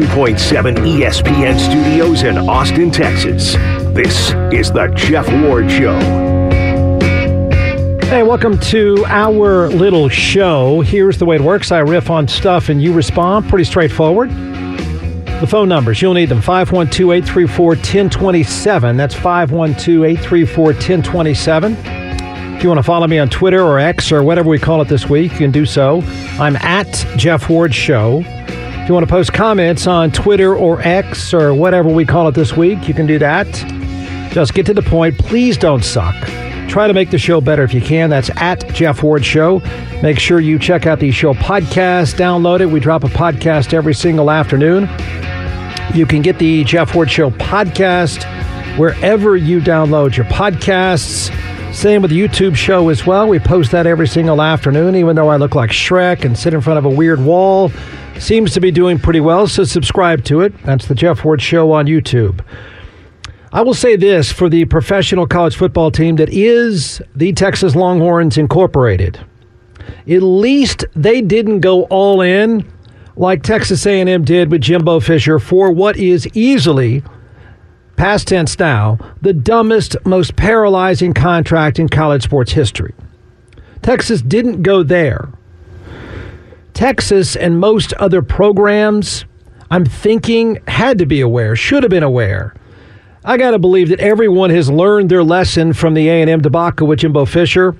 102.7 ESPN studios in Austin, Texas. This is The Jeff Ward Show. Hey, welcome to our little show. Here's the way it works I riff on stuff and you respond. Pretty straightforward. The phone numbers, you'll need them 512 834 1027. That's 512 834 1027. If you want to follow me on Twitter or X or whatever we call it this week, you can do so. I'm at Jeff Ward Show. If you want to post comments on Twitter or X or whatever we call it this week, you can do that. Just get to the point. Please don't suck. Try to make the show better if you can. That's at Jeff Ward Show. Make sure you check out the show podcast, download it. We drop a podcast every single afternoon. You can get the Jeff Ward Show podcast wherever you download your podcasts. Same with the YouTube show as well. We post that every single afternoon, even though I look like Shrek and sit in front of a weird wall. Seems to be doing pretty well, so subscribe to it. That's the Jeff Ward Show on YouTube. I will say this for the professional college football team that is the Texas Longhorns Incorporated. At least they didn't go all in like Texas A&M did with Jimbo Fisher for what is easily past tense now, the dumbest, most paralyzing contract in college sports history. Texas didn't go there. Texas and most other programs, I'm thinking, had to be aware, should have been aware. I got to believe that everyone has learned their lesson from the A&M debacle with Jimbo Fisher.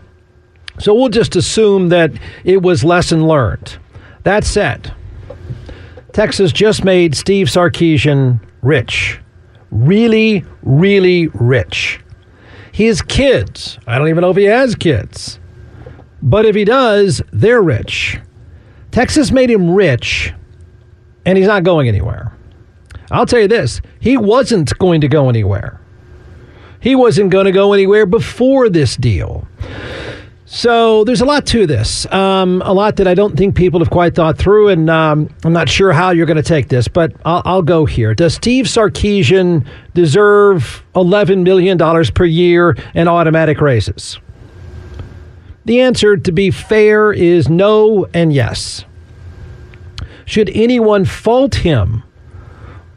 So we'll just assume that it was lesson learned. That said, Texas just made Steve Sarkisian rich really, really rich. His kids, I don't even know if he has kids, but if he does, they're rich. Texas made him rich, and he's not going anywhere. I'll tell you this he wasn't going to go anywhere. He wasn't going to go anywhere before this deal. So there's a lot to this, um, a lot that I don't think people have quite thought through, and um, I'm not sure how you're going to take this, but I'll, I'll, go here. Does Steve Sarkisian deserve $11 million per year and automatic raises? The answer, to be fair, is no and yes. Should anyone fault him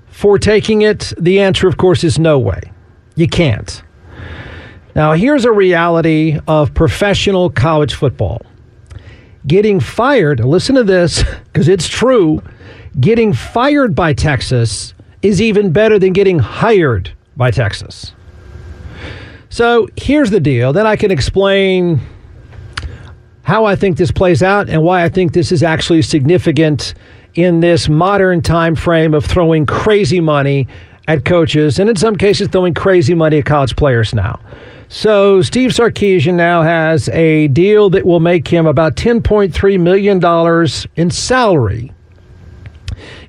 for taking it? The answer, of course, is no way. You can't. Now, here's a reality of professional college football. Getting fired, listen to this because it's true, getting fired by Texas is even better than getting hired by Texas. So here's the deal. Then I can explain how I think this plays out and why I think this is actually significant in this modern time frame of throwing crazy money at coaches and in some cases throwing crazy money at college players now. So Steve Sarkisian now has a deal that will make him about $10.3 million in salary.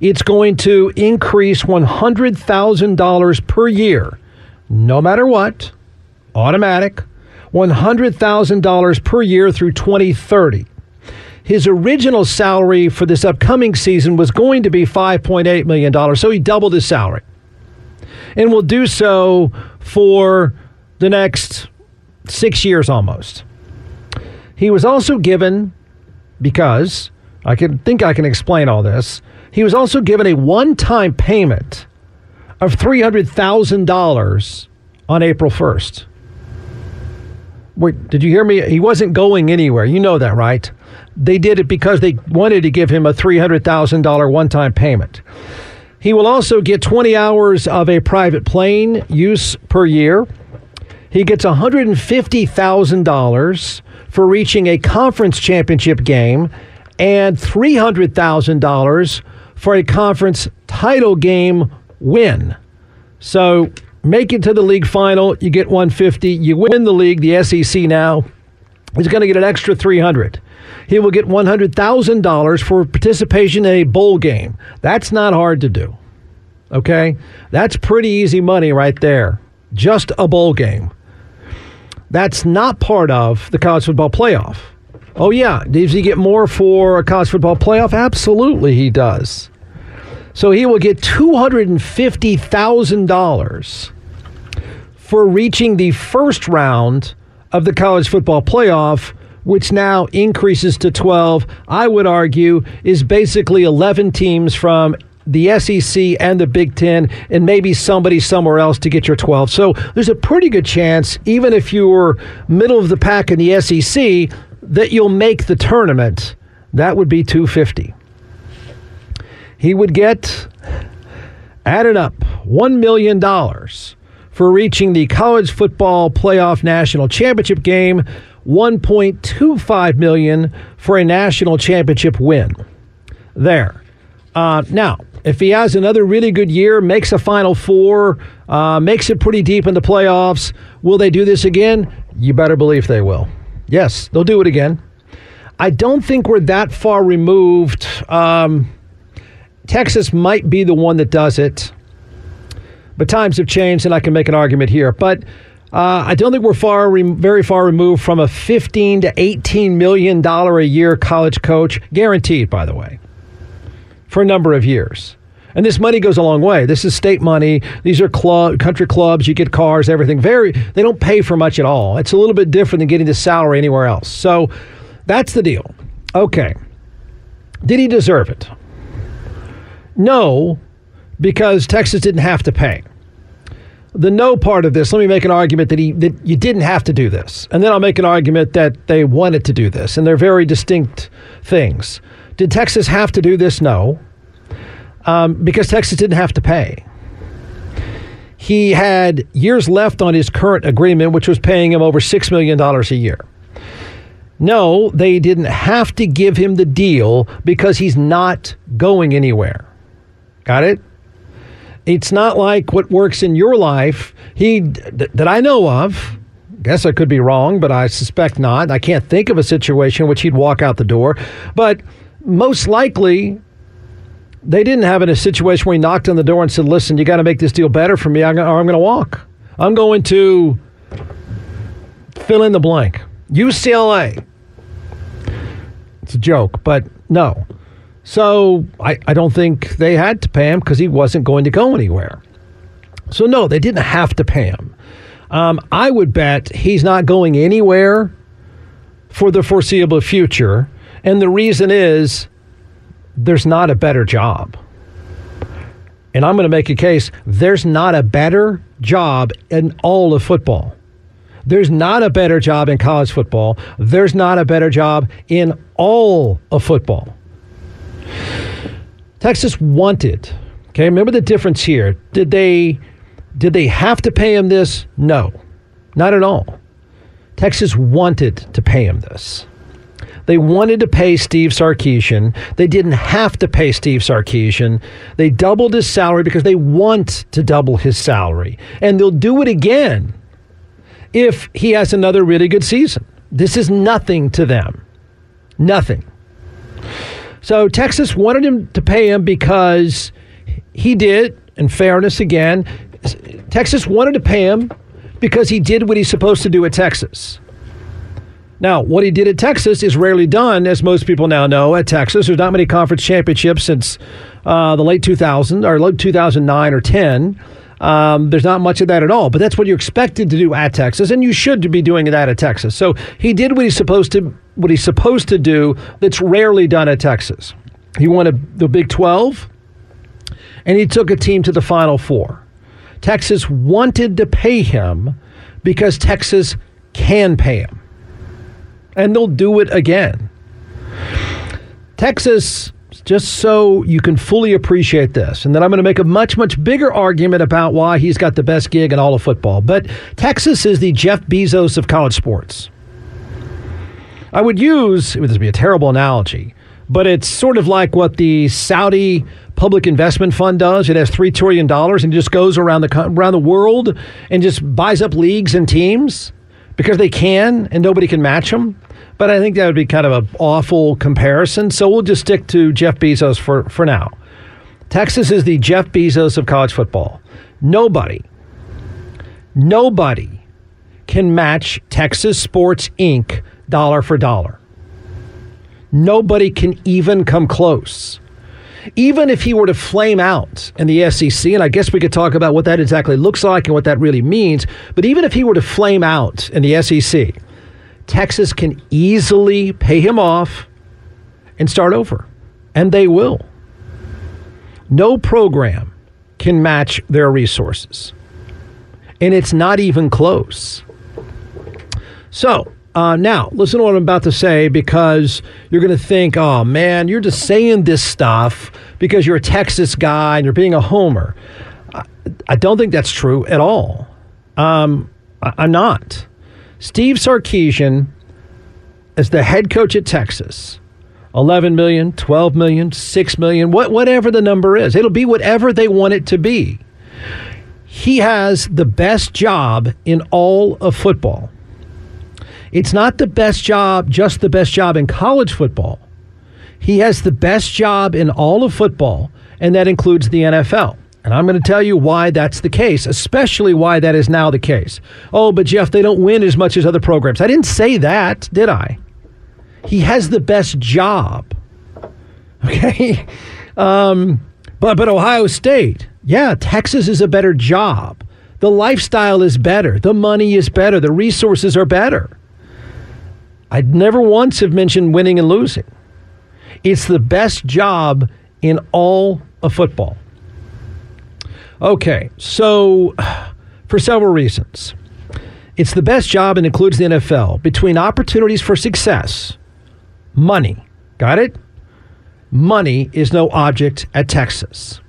It's going to increase $100,000 per year, no matter what, automatic, $100,000 per year through 2030. His original salary for this upcoming season was going to be $5.8 million, so he doubled his salary. And will do so for the next six years almost. He was also given, because I can think I can explain all this, he was also given a one time payment of $300,000 on April 1st. Wait, did you hear me? He wasn't going anywhere. You know that, right? They did it because they wanted to give him a $300,000 one time payment. He will also get 20 hours of a private plane use per year. He gets $150,000 for reaching a conference championship game and $300,000 for a conference title game win. So make it to the league final, you get 150. You win the league, the SEC now He's going to get an extra 300. He will get $100,000 for participation in a bowl game. That's not hard to do. Okay? That's pretty easy money right there. Just a bowl game. That's not part of the college football playoff. Oh, yeah. Does he get more for a college football playoff? Absolutely, he does. So he will get $250,000 for reaching the first round of the college football playoff, which now increases to 12. I would argue is basically 11 teams from the SEC and the Big Ten, and maybe somebody somewhere else to get your 12. So there's a pretty good chance, even if you're middle of the pack in the SEC, that you'll make the tournament. That would be 250. He would get added up $1 million for reaching the college football playoff national championship game, 1.25 million for a national championship win. There. Uh, now, if he has another really good year, makes a Final Four, uh, makes it pretty deep in the playoffs, will they do this again? You better believe they will. Yes, they'll do it again. I don't think we're that far removed. Um, Texas might be the one that does it, but times have changed, and I can make an argument here. But uh, I don't think we're far, very far removed from a 15 to 18 million dollar a year college coach, guaranteed, by the way for a number of years. And this money goes a long way. This is state money. These are club, country clubs. You get cars, everything. Very, they don't pay for much at all. It's a little bit different than getting the salary anywhere else. So that's the deal. Okay. Did he deserve it? No, because Texas didn't have to pay. The no part of this, let me make an argument that he that you didn't have to do this. And then I'll make an argument that they wanted to do this. And they're very distinct things. Did Texas have to do this? No, um, because Texas didn't have to pay. He had years left on his current agreement, which was paying him over $6 million a year. No, they didn't have to give him the deal because he's not going anywhere. Got it? It's not like what works in your life. He that I know of. Guess I could be wrong, but I suspect not. I can't think of a situation in which he'd walk out the door. But most likely they didn't have in a situation where he knocked on the door and said, "Listen, you got to make this deal better for me, or I'm going to walk. I'm going to fill in the blank." UCLA. It's a joke, but no. So I, I don't think they had to pay him because he wasn't going to go anywhere. So no, they didn't have to pay him. Um, I would bet he's not going anywhere for the foreseeable future and the reason is there's not a better job. And I'm going to make a case there's not a better job in all of football. There's not a better job in college football. There's not a better job in all of football. Texas wanted. Okay, remember the difference here. Did they did they have to pay him this? No. Not at all. Texas wanted to pay him this. They wanted to pay Steve Sarkisian. They didn't have to pay Steve Sarkisian. They doubled his salary because they want to double his salary. And they'll do it again if he has another really good season. This is nothing to them. Nothing. So Texas wanted him to pay him because he did, in fairness again, Texas wanted to pay him because he did what he's supposed to do at Texas. Now, what he did at Texas is rarely done, as most people now know. At Texas, there's not many conference championships since uh, the late 2000s or late 2009 or 10. Um, there's not much of that at all, but that's what you're expected to do at Texas, and you should be doing that at Texas. So he did what he's supposed to what he's supposed to do. That's rarely done at Texas. He won a, the Big 12, and he took a team to the Final Four. Texas wanted to pay him because Texas can pay him and they'll do it again. Texas, just so you can fully appreciate this, and then I'm going to make a much, much bigger argument about why he's got the best gig in all of football. But Texas is the Jeff Bezos of college sports. I would use, this would be a terrible analogy, but it's sort of like what the Saudi Public Investment Fund does. It has $3 trillion and just goes around the, around the world and just buys up leagues and teams because they can and nobody can match them. But I think that would be kind of an awful comparison. So we'll just stick to Jeff Bezos for, for now. Texas is the Jeff Bezos of college football. Nobody, nobody can match Texas Sports Inc. dollar for dollar. Nobody can even come close. Even if he were to flame out in the SEC, and I guess we could talk about what that exactly looks like and what that really means, but even if he were to flame out in the SEC, Texas can easily pay him off and start over. And they will. No program can match their resources. And it's not even close. So, uh, now, listen to what I'm about to say because you're going to think, oh man, you're just saying this stuff because you're a Texas guy and you're being a homer. I, I don't think that's true at all. Um, I, I'm not. Steve Sarkisian, as the head coach at Texas, 11 million, 12 million, 6 million, what, whatever the number is. It'll be whatever they want it to be. He has the best job in all of football. It's not the best job, just the best job in college football. He has the best job in all of football, and that includes the NFL. And I'm going to tell you why that's the case, especially why that is now the case. Oh, but Jeff, they don't win as much as other programs. I didn't say that, did I? He has the best job. Okay? Um, but, but Ohio State, yeah, Texas is a better job. The lifestyle is better. The money is better. The resources are better. I'd never once have mentioned winning and losing. It's the best job in all of football. Okay, so for several reasons. It's the best job and includes the NFL between opportunities for success Money. Got it? Money is no object at Texas.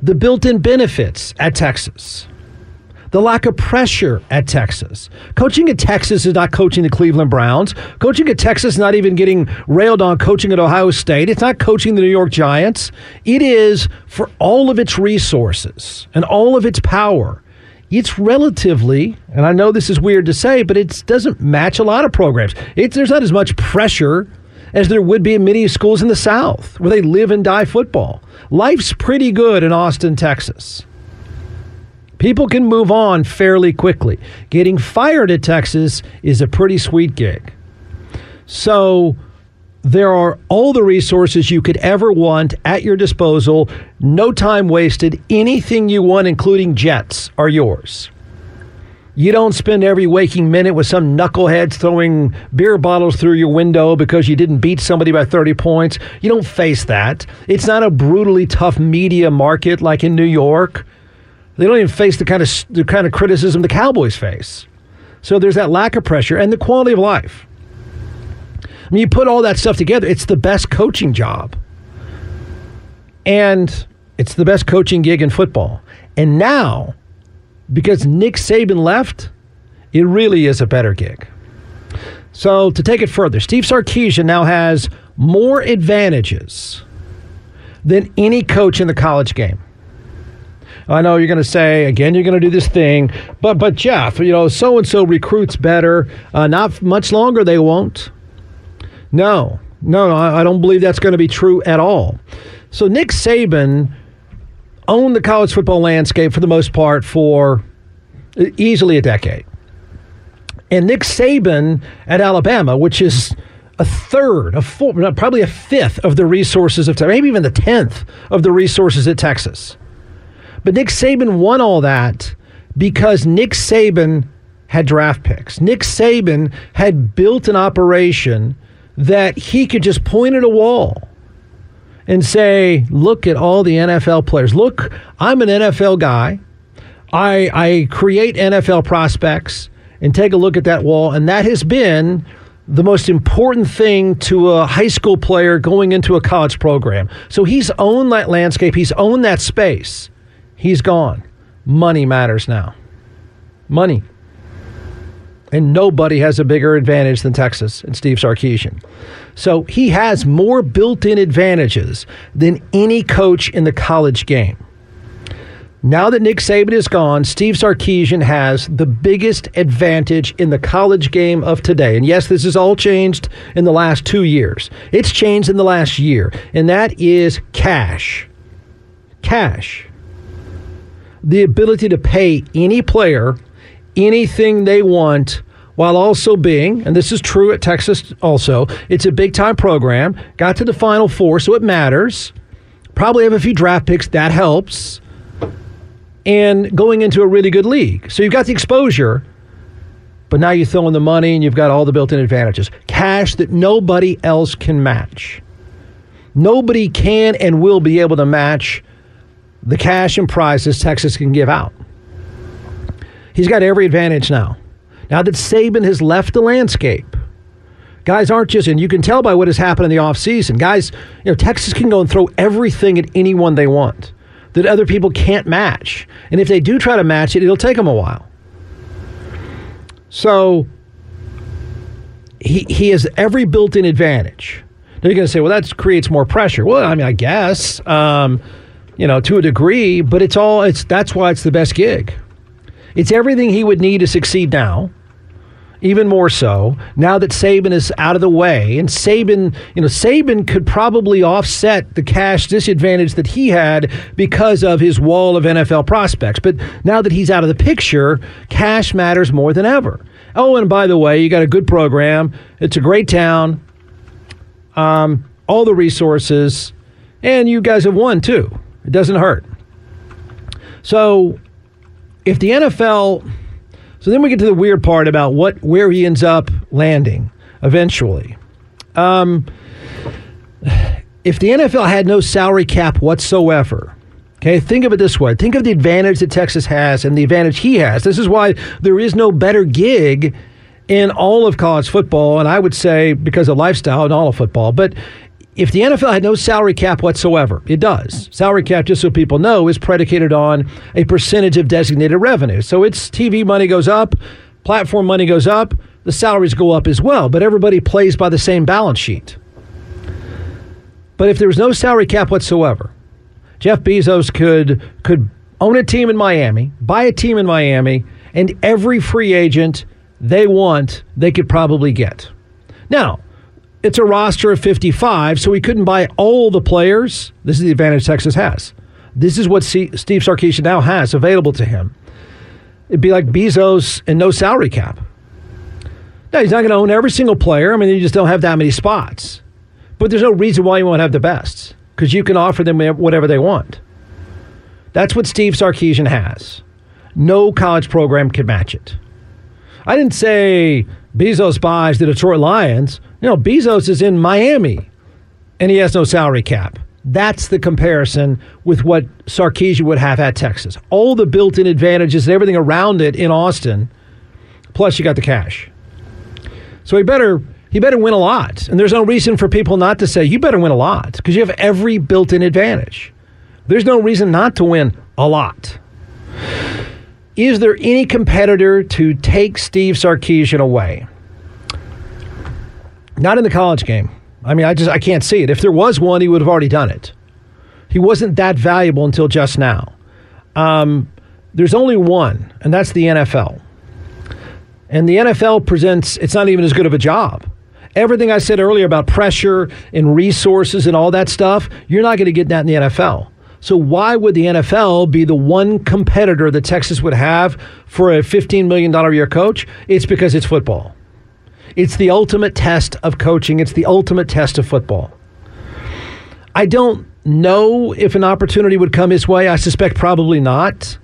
The built in benefits at Texas. The lack of pressure at Texas. Coaching at Texas is not coaching the Cleveland Browns. Coaching at Texas is not even getting railed on coaching at Ohio State. It's not coaching the New York Giants. It is for all of its resources and all of its power. It's relatively, and I know this is weird to say, but it doesn't match a lot of programs. It's, there's not as much pressure as there would be in many schools in the South where they live and die football. Life's pretty good in Austin, Texas. People can move on fairly quickly. Getting fired at Texas is a pretty sweet gig. So there are all the resources you could ever want at your disposal, no time wasted. Anything you want, including jets, are yours. You don't spend every waking minute with some knuckleheads throwing beer bottles through your window because you didn't beat somebody by 30 points. You don't face that. It's not a brutally tough media market like in New York. They don't even face the kind of the kind of criticism the Cowboys face. So there's that lack of pressure and the quality of life. I mean, you put all that stuff together, it's the best coaching job. And it's the best coaching gig in football. And now because Nick Saban left, it really is a better gig. So to take it further, Steve Sarkisian now has more advantages than any coach in the college game. I know you're going to say again, you're going to do this thing, but but Jeff, you know, so and so recruits better. Uh, not much longer, they won't. No, no, I don't believe that's going to be true at all. So Nick Saban owned the college football landscape for the most part for easily a decade. And Nick Saban at Alabama, which is a third, a four, probably a fifth of the resources of maybe even the tenth of the resources at Texas. But Nick Saban won all that because Nick Saban had draft picks. Nick Saban had built an operation that he could just point at a wall and say, look at all the NFL players. Look, I'm an NFL guy. I, I create NFL prospects and take a look at that wall, and that has been the most important thing to a high school player going into a college program. So he's owned that landscape, he's owned that space. He's gone. Money matters now. Money. And nobody has a bigger advantage than Texas and Steve Sarkisian. So he has more built in advantages than any coach in the college game. Now that Nick Saban is gone, Steve Sarkisian has the biggest advantage in the college game of today. And yes, this has all changed in the last two years. It's changed in the last year, and that is cash. Cash. The ability to pay any player anything they want while also being, and this is true at Texas also, it's a big time program, got to the Final Four, so it matters. Probably have a few draft picks, that helps. And going into a really good league. So you've got the exposure, but now you throw in the money and you've got all the built in advantages. Cash that nobody else can match. Nobody can and will be able to match the cash and prizes Texas can give out. He's got every advantage now. Now that Saban has left the landscape, guys aren't just, and you can tell by what has happened in the offseason. Guys, you know, Texas can go and throw everything at anyone they want that other people can't match. And if they do try to match it, it'll take them a while. So he, he has every built in advantage. Now you're going to say, well, that creates more pressure. Well, I mean, I guess, um, you know, to a degree, but it's all, it's that's why it's the best gig. It's everything he would need to succeed now even more so now that Saban is out of the way. And Saban, you know, Saban could probably offset the cash disadvantage that he had because of his wall of NFL prospects. But now that he's out of the picture, cash matters more than ever. Oh, and by the way, you got a good program. It's a great town. Um, all the resources, and you guys have won too. It doesn't hurt. So, if the NFL so then we get to the weird part about what where he ends up landing eventually. Um, if the NFL had no salary cap whatsoever, okay, think of it this way: think of the advantage that Texas has and the advantage he has. This is why there is no better gig in all of college football, and I would say because of lifestyle in all of football. But if the NFL had no salary cap whatsoever, it does. Salary cap, just so people know, is predicated on a percentage of designated revenue. So its TV money goes up, platform money goes up, the salaries go up as well, but everybody plays by the same balance sheet. But if there was no salary cap whatsoever, Jeff Bezos could could own a team in Miami, buy a team in Miami, and every free agent they want, they could probably get. Now, it's a roster of 55, so he couldn't buy all the players. This is the advantage Texas has. This is what C- Steve Sarkisian now has available to him. It'd be like Bezos and no salary cap. Now, he's not going to own every single player. I mean, you just don't have that many spots. But there's no reason why you won't have the best because you can offer them whatever they want. That's what Steve Sarkisian has. No college program can match it. I didn't say Bezos buys the Detroit Lions. You know, Bezos is in Miami and he has no salary cap. That's the comparison with what Sarkisian would have at Texas. All the built in advantages and everything around it in Austin, plus you got the cash. So he better he better win a lot. And there's no reason for people not to say you better win a lot because you have every built in advantage. There's no reason not to win a lot. Is there any competitor to take Steve Sarkisian away? Not in the college game. I mean, I just I can't see it. If there was one, he would have already done it. He wasn't that valuable until just now. Um, there's only one, and that's the NFL. And the NFL presents it's not even as good of a job. Everything I said earlier about pressure and resources and all that stuff, you're not going to get that in the NFL. So why would the NFL be the one competitor that Texas would have for a $15 million a year coach? It's because it's football. It's the ultimate test of coaching, it's the ultimate test of football. I don't know if an opportunity would come his way. I suspect probably not.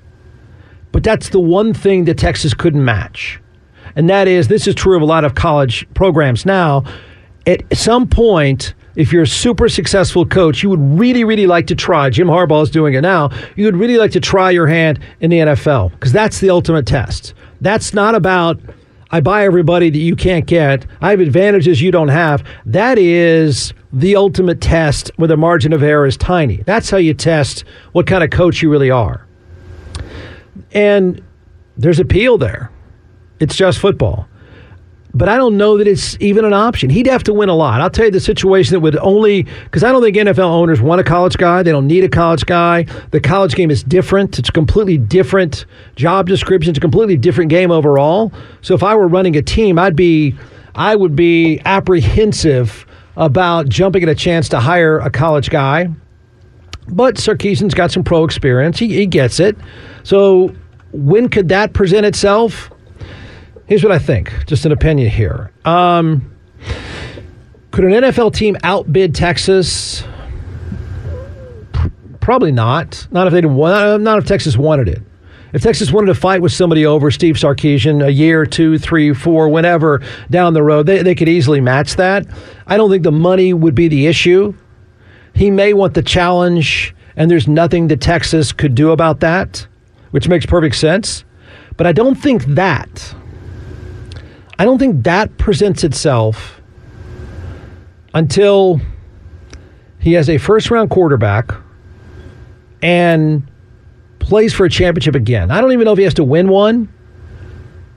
But that's the one thing that Texas couldn't match. And that is this is true of a lot of college programs now. At some point, if you're a super successful coach, you would really, really like to try. Jim Harbaugh is doing it now. You would really like to try your hand in the NFL because that's the ultimate test. That's not about I buy everybody that you can't get. I have advantages you don't have. That is the ultimate test where the margin of error is tiny. That's how you test what kind of coach you really are. And there's appeal there. It's just football but I don't know that it's even an option. He'd have to win a lot. I'll tell you the situation that would only because I don't think NFL owners want a college guy. They don't need a college guy. The college game is different. It's a completely different job description. It's a completely different game overall. So if I were running a team, I'd be I would be apprehensive about jumping at a chance to hire a college guy. But Sarkisian's got some pro experience. He, he gets it. So when could that present itself? Here's what I think, just an opinion here. Um, could an NFL team outbid Texas? Probably not. Not if they didn't want. Not if Texas wanted it. If Texas wanted to fight with somebody over Steve Sarkisian a year, two, three, four, whenever down the road, they, they could easily match that. I don't think the money would be the issue. He may want the challenge and there's nothing that Texas could do about that, which makes perfect sense. But I don't think that, I don't think that presents itself until he has a first round quarterback and plays for a championship again. I don't even know if he has to win one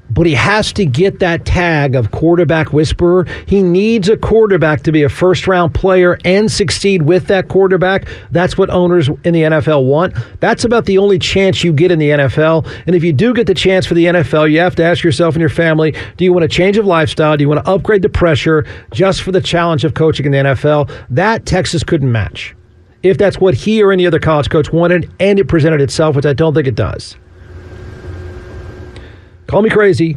but he has to get that tag of quarterback whisperer. He needs a quarterback to be a first round player and succeed with that quarterback. That's what owners in the NFL want. That's about the only chance you get in the NFL. And if you do get the chance for the NFL, you have to ask yourself and your family do you want a change of lifestyle? Do you want to upgrade the pressure just for the challenge of coaching in the NFL? That Texas couldn't match. If that's what he or any other college coach wanted and it presented itself, which I don't think it does. Call me crazy.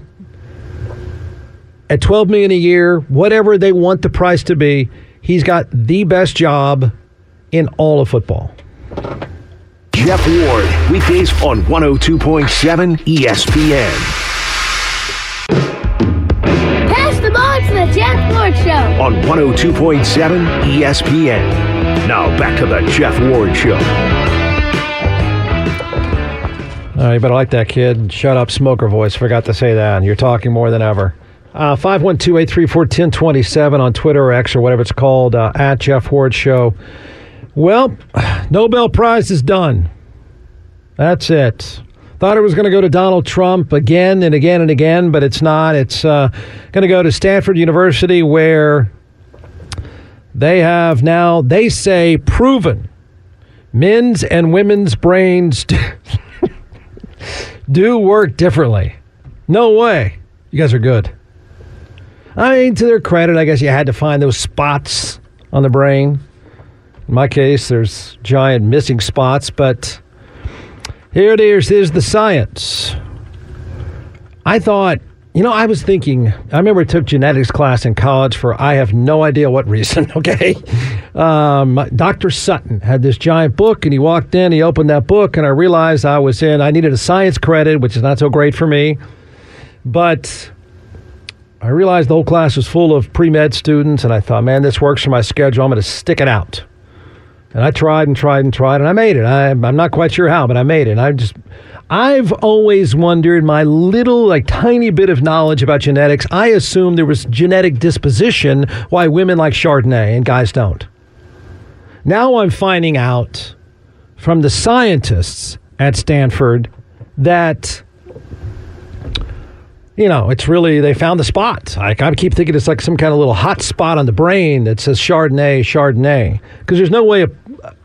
At 12 million a year, whatever they want the price to be, he's got the best job in all of football. Jeff Ward, weekdays on 102.7 ESPN. Pass the ball to the Jeff Ward Show. On 102.7 ESPN. Now back to the Jeff Ward Show. Uh, you better like that kid. Shut up, smoker voice. Forgot to say that. You're talking more than ever. Uh, 512 834 1027 on Twitter or X or whatever it's called, uh, at Jeff Ward Show. Well, Nobel Prize is done. That's it. Thought it was going to go to Donald Trump again and again and again, but it's not. It's uh, going to go to Stanford University, where they have now, they say, proven men's and women's brains. do work differently. No way. You guys are good. I mean, to their credit, I guess you had to find those spots on the brain. In my case, there's giant missing spots, but here it is, is the science. I thought you know, I was thinking, I remember I took genetics class in college for I have no idea what reason, okay? Um, Dr. Sutton had this giant book, and he walked in, he opened that book, and I realized I was in, I needed a science credit, which is not so great for me. But I realized the whole class was full of pre med students, and I thought, man, this works for my schedule. I'm going to stick it out. And I tried and tried and tried, and I made it. I, I'm not quite sure how, but I made it. I just I've always wondered my little, like, tiny bit of knowledge about genetics. I assumed there was genetic disposition why women like Chardonnay and guys don't. Now I'm finding out from the scientists at Stanford that you know, it's really they found the spot. I, I keep thinking it's like some kind of little hot spot on the brain that says Chardonnay, Chardonnay, because there's no way a,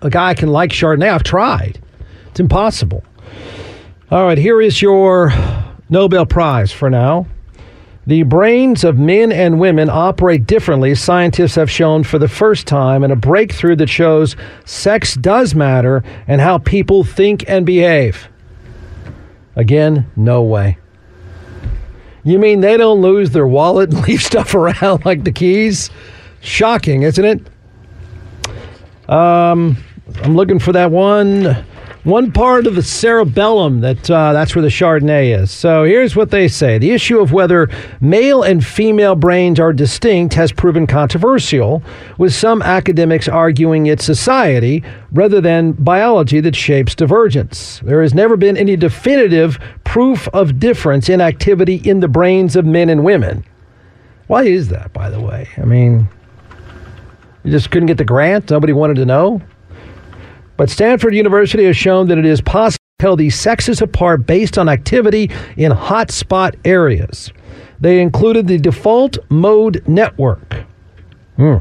a guy can like Chardonnay. I've tried; it's impossible. All right, here is your Nobel Prize for now. The brains of men and women operate differently, scientists have shown for the first time in a breakthrough that shows sex does matter and how people think and behave. Again, no way. You mean they don't lose their wallet and leave stuff around like the keys? Shocking, isn't it? Um, I'm looking for that one one part of the cerebellum that uh, that's where the Chardonnay is. So here's what they say: the issue of whether male and female brains are distinct has proven controversial, with some academics arguing it's society rather than biology that shapes divergence. There has never been any definitive proof of difference in activity in the brains of men and women. Why is that, by the way? I mean, you just couldn't get the grant. Nobody wanted to know. But Stanford University has shown that it is possible to tell these sexes apart based on activity in hotspot areas. They included the default mode network, hmm.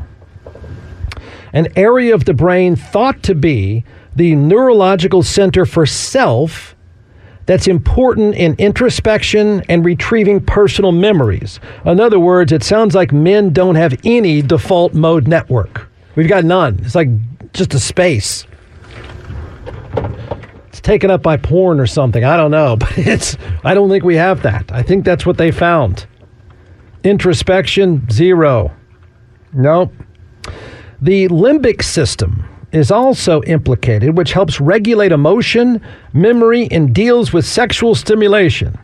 an area of the brain thought to be the neurological center for self that's important in introspection and retrieving personal memories. In other words, it sounds like men don't have any default mode network. We've got none. It's like just a space taken up by porn or something. I don't know, but it's I don't think we have that. I think that's what they found. Introspection zero. Nope. The limbic system is also implicated, which helps regulate emotion, memory, and deals with sexual stimulation.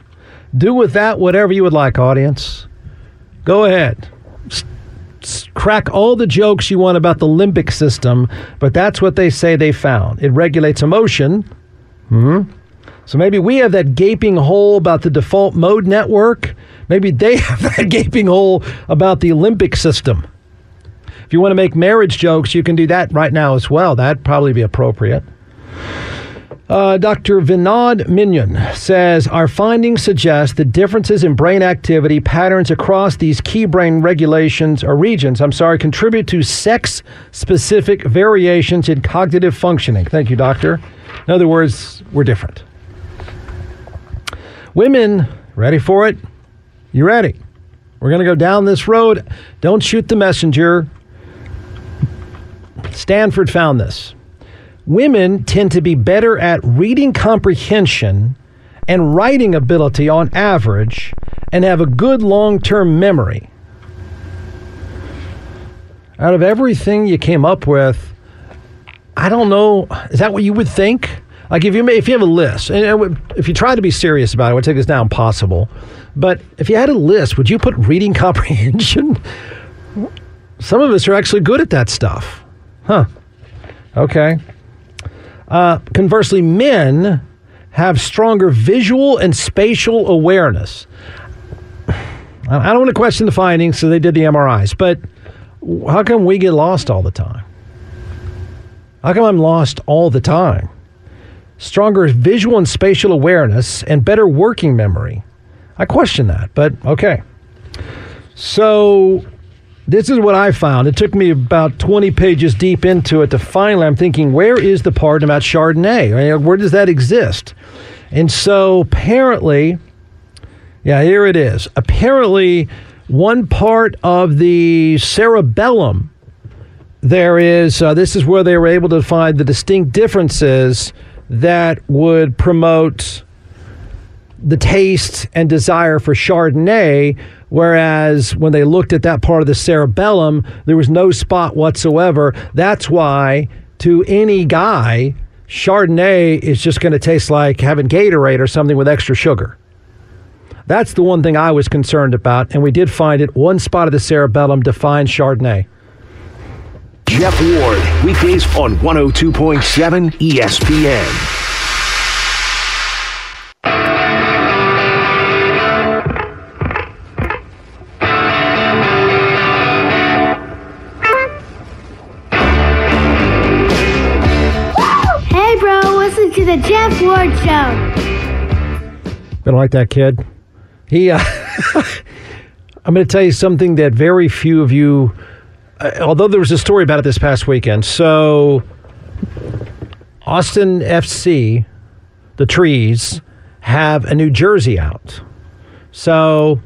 Do with that whatever you would like, audience. Go ahead. s- crack all the jokes you want about the limbic system, but that's what they say they found. It regulates emotion. Hmm. So maybe we have that gaping hole about the default mode network. Maybe they have that gaping hole about the limbic system. If you want to make marriage jokes, you can do that right now as well. That'd probably be appropriate. Uh, Dr. Vinod Menon says our findings suggest that differences in brain activity patterns across these key brain regulations or regions, I'm sorry, contribute to sex specific variations in cognitive functioning. Thank you, doctor. In other words, we're different. Women, ready for it? You ready? We're going to go down this road. Don't shoot the messenger. Stanford found this. Women tend to be better at reading comprehension and writing ability on average and have a good long term memory. Out of everything you came up with, I don't know. Is that what you would think? Like if you if you have a list, and if you try to be serious about it, I would take this down possible. But if you had a list, would you put reading comprehension? Some of us are actually good at that stuff, huh? Okay. Uh, conversely, men have stronger visual and spatial awareness. I don't want to question the findings, so they did the MRIs, but how come we get lost all the time? How come I'm lost all the time? Stronger visual and spatial awareness and better working memory. I question that, but okay. So this is what I found. It took me about 20 pages deep into it to finally, I'm thinking, where is the part about Chardonnay? Where does that exist? And so apparently, yeah, here it is. Apparently, one part of the cerebellum, there is, uh, this is where they were able to find the distinct differences that would promote the taste and desire for Chardonnay, whereas when they looked at that part of the cerebellum, there was no spot whatsoever. That's why, to any guy, Chardonnay is just going to taste like having Gatorade or something with extra sugar. That's the one thing I was concerned about, and we did find it. One spot of the cerebellum defines Chardonnay. Jeff Ward, weekdays on 102.7 ESPN. Hey, bro, listen to the Jeff Ward Show. Gonna like that kid. He, uh, I'm going to tell you something that very few of you, although there was a story about it this past weekend. So, Austin FC, the Trees, have a new jersey out. So,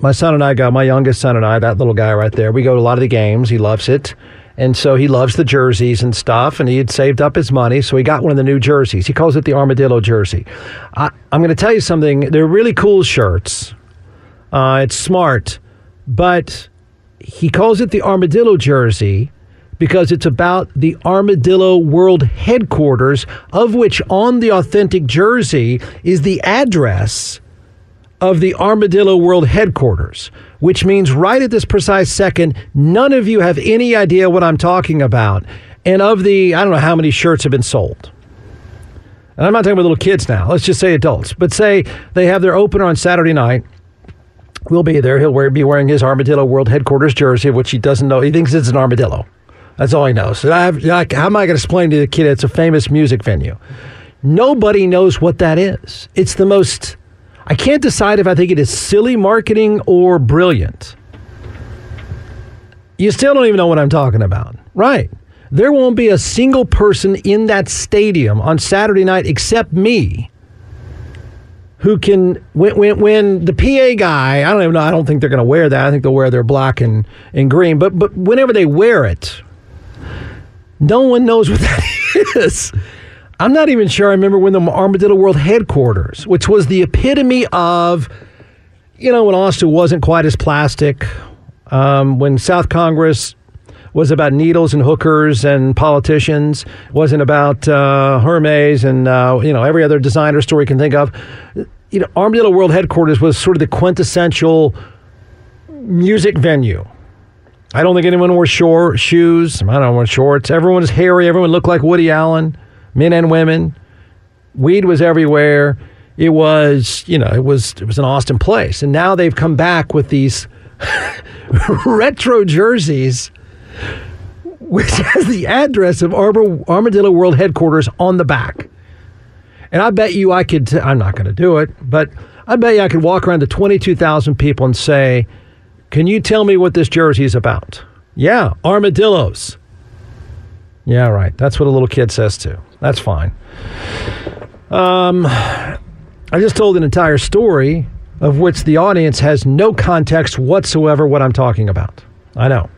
my son and I go, my youngest son and I, that little guy right there, we go to a lot of the games. He loves it. And so he loves the jerseys and stuff. And he had saved up his money. So he got one of the new jerseys. He calls it the Armadillo jersey. I, I'm going to tell you something. They're really cool shirts. Uh, it's smart. But he calls it the Armadillo jersey because it's about the Armadillo World Headquarters, of which on the authentic jersey is the address of the Armadillo World Headquarters, which means right at this precise second, none of you have any idea what I'm talking about. And of the, I don't know how many shirts have been sold. And I'm not talking about little kids now. Let's just say adults. But say they have their opener on Saturday night. We'll be there. He'll wear, be wearing his Armadillo World Headquarters jersey, which he doesn't know. He thinks it's an armadillo. That's all he knows. I have, like, how am I going to explain to the kid it's a famous music venue? Nobody knows what that is. It's the most. I can't decide if I think it is silly marketing or brilliant. You still don't even know what I'm talking about. Right. There won't be a single person in that stadium on Saturday night except me who can when when, when the PA guy, I don't even know, I don't think they're going to wear that. I think they'll wear their black and, and green, but but whenever they wear it, no one knows what that is. I'm not even sure I remember when the Armadillo World headquarters, which was the epitome of, you know, when Austin wasn't quite as plastic, um, when South Congress was about needles and hookers and politicians, wasn't about uh, Hermes and, uh, you know, every other designer story you can think of. You know, Armadillo World headquarters was sort of the quintessential music venue. I don't think anyone wore short shoes. I don't wear shorts. Everyone was hairy. Everyone looked like Woody Allen, men and women. Weed was everywhere. It was, you know, it was it was an Austin place. And now they've come back with these retro jerseys which has the address of Armadillo World headquarters on the back. And I bet you I could, I'm not going to do it, but I bet you I could walk around to 22,000 people and say, Can you tell me what this jersey is about? Yeah, armadillos. Yeah, right. That's what a little kid says too. That's fine. Um, I just told an entire story of which the audience has no context whatsoever what I'm talking about. I know.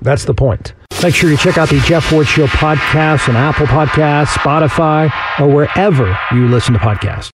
That's the point. Make sure you check out the Jeff Ward Show podcast on Apple Podcasts, Spotify, or wherever you listen to podcasts.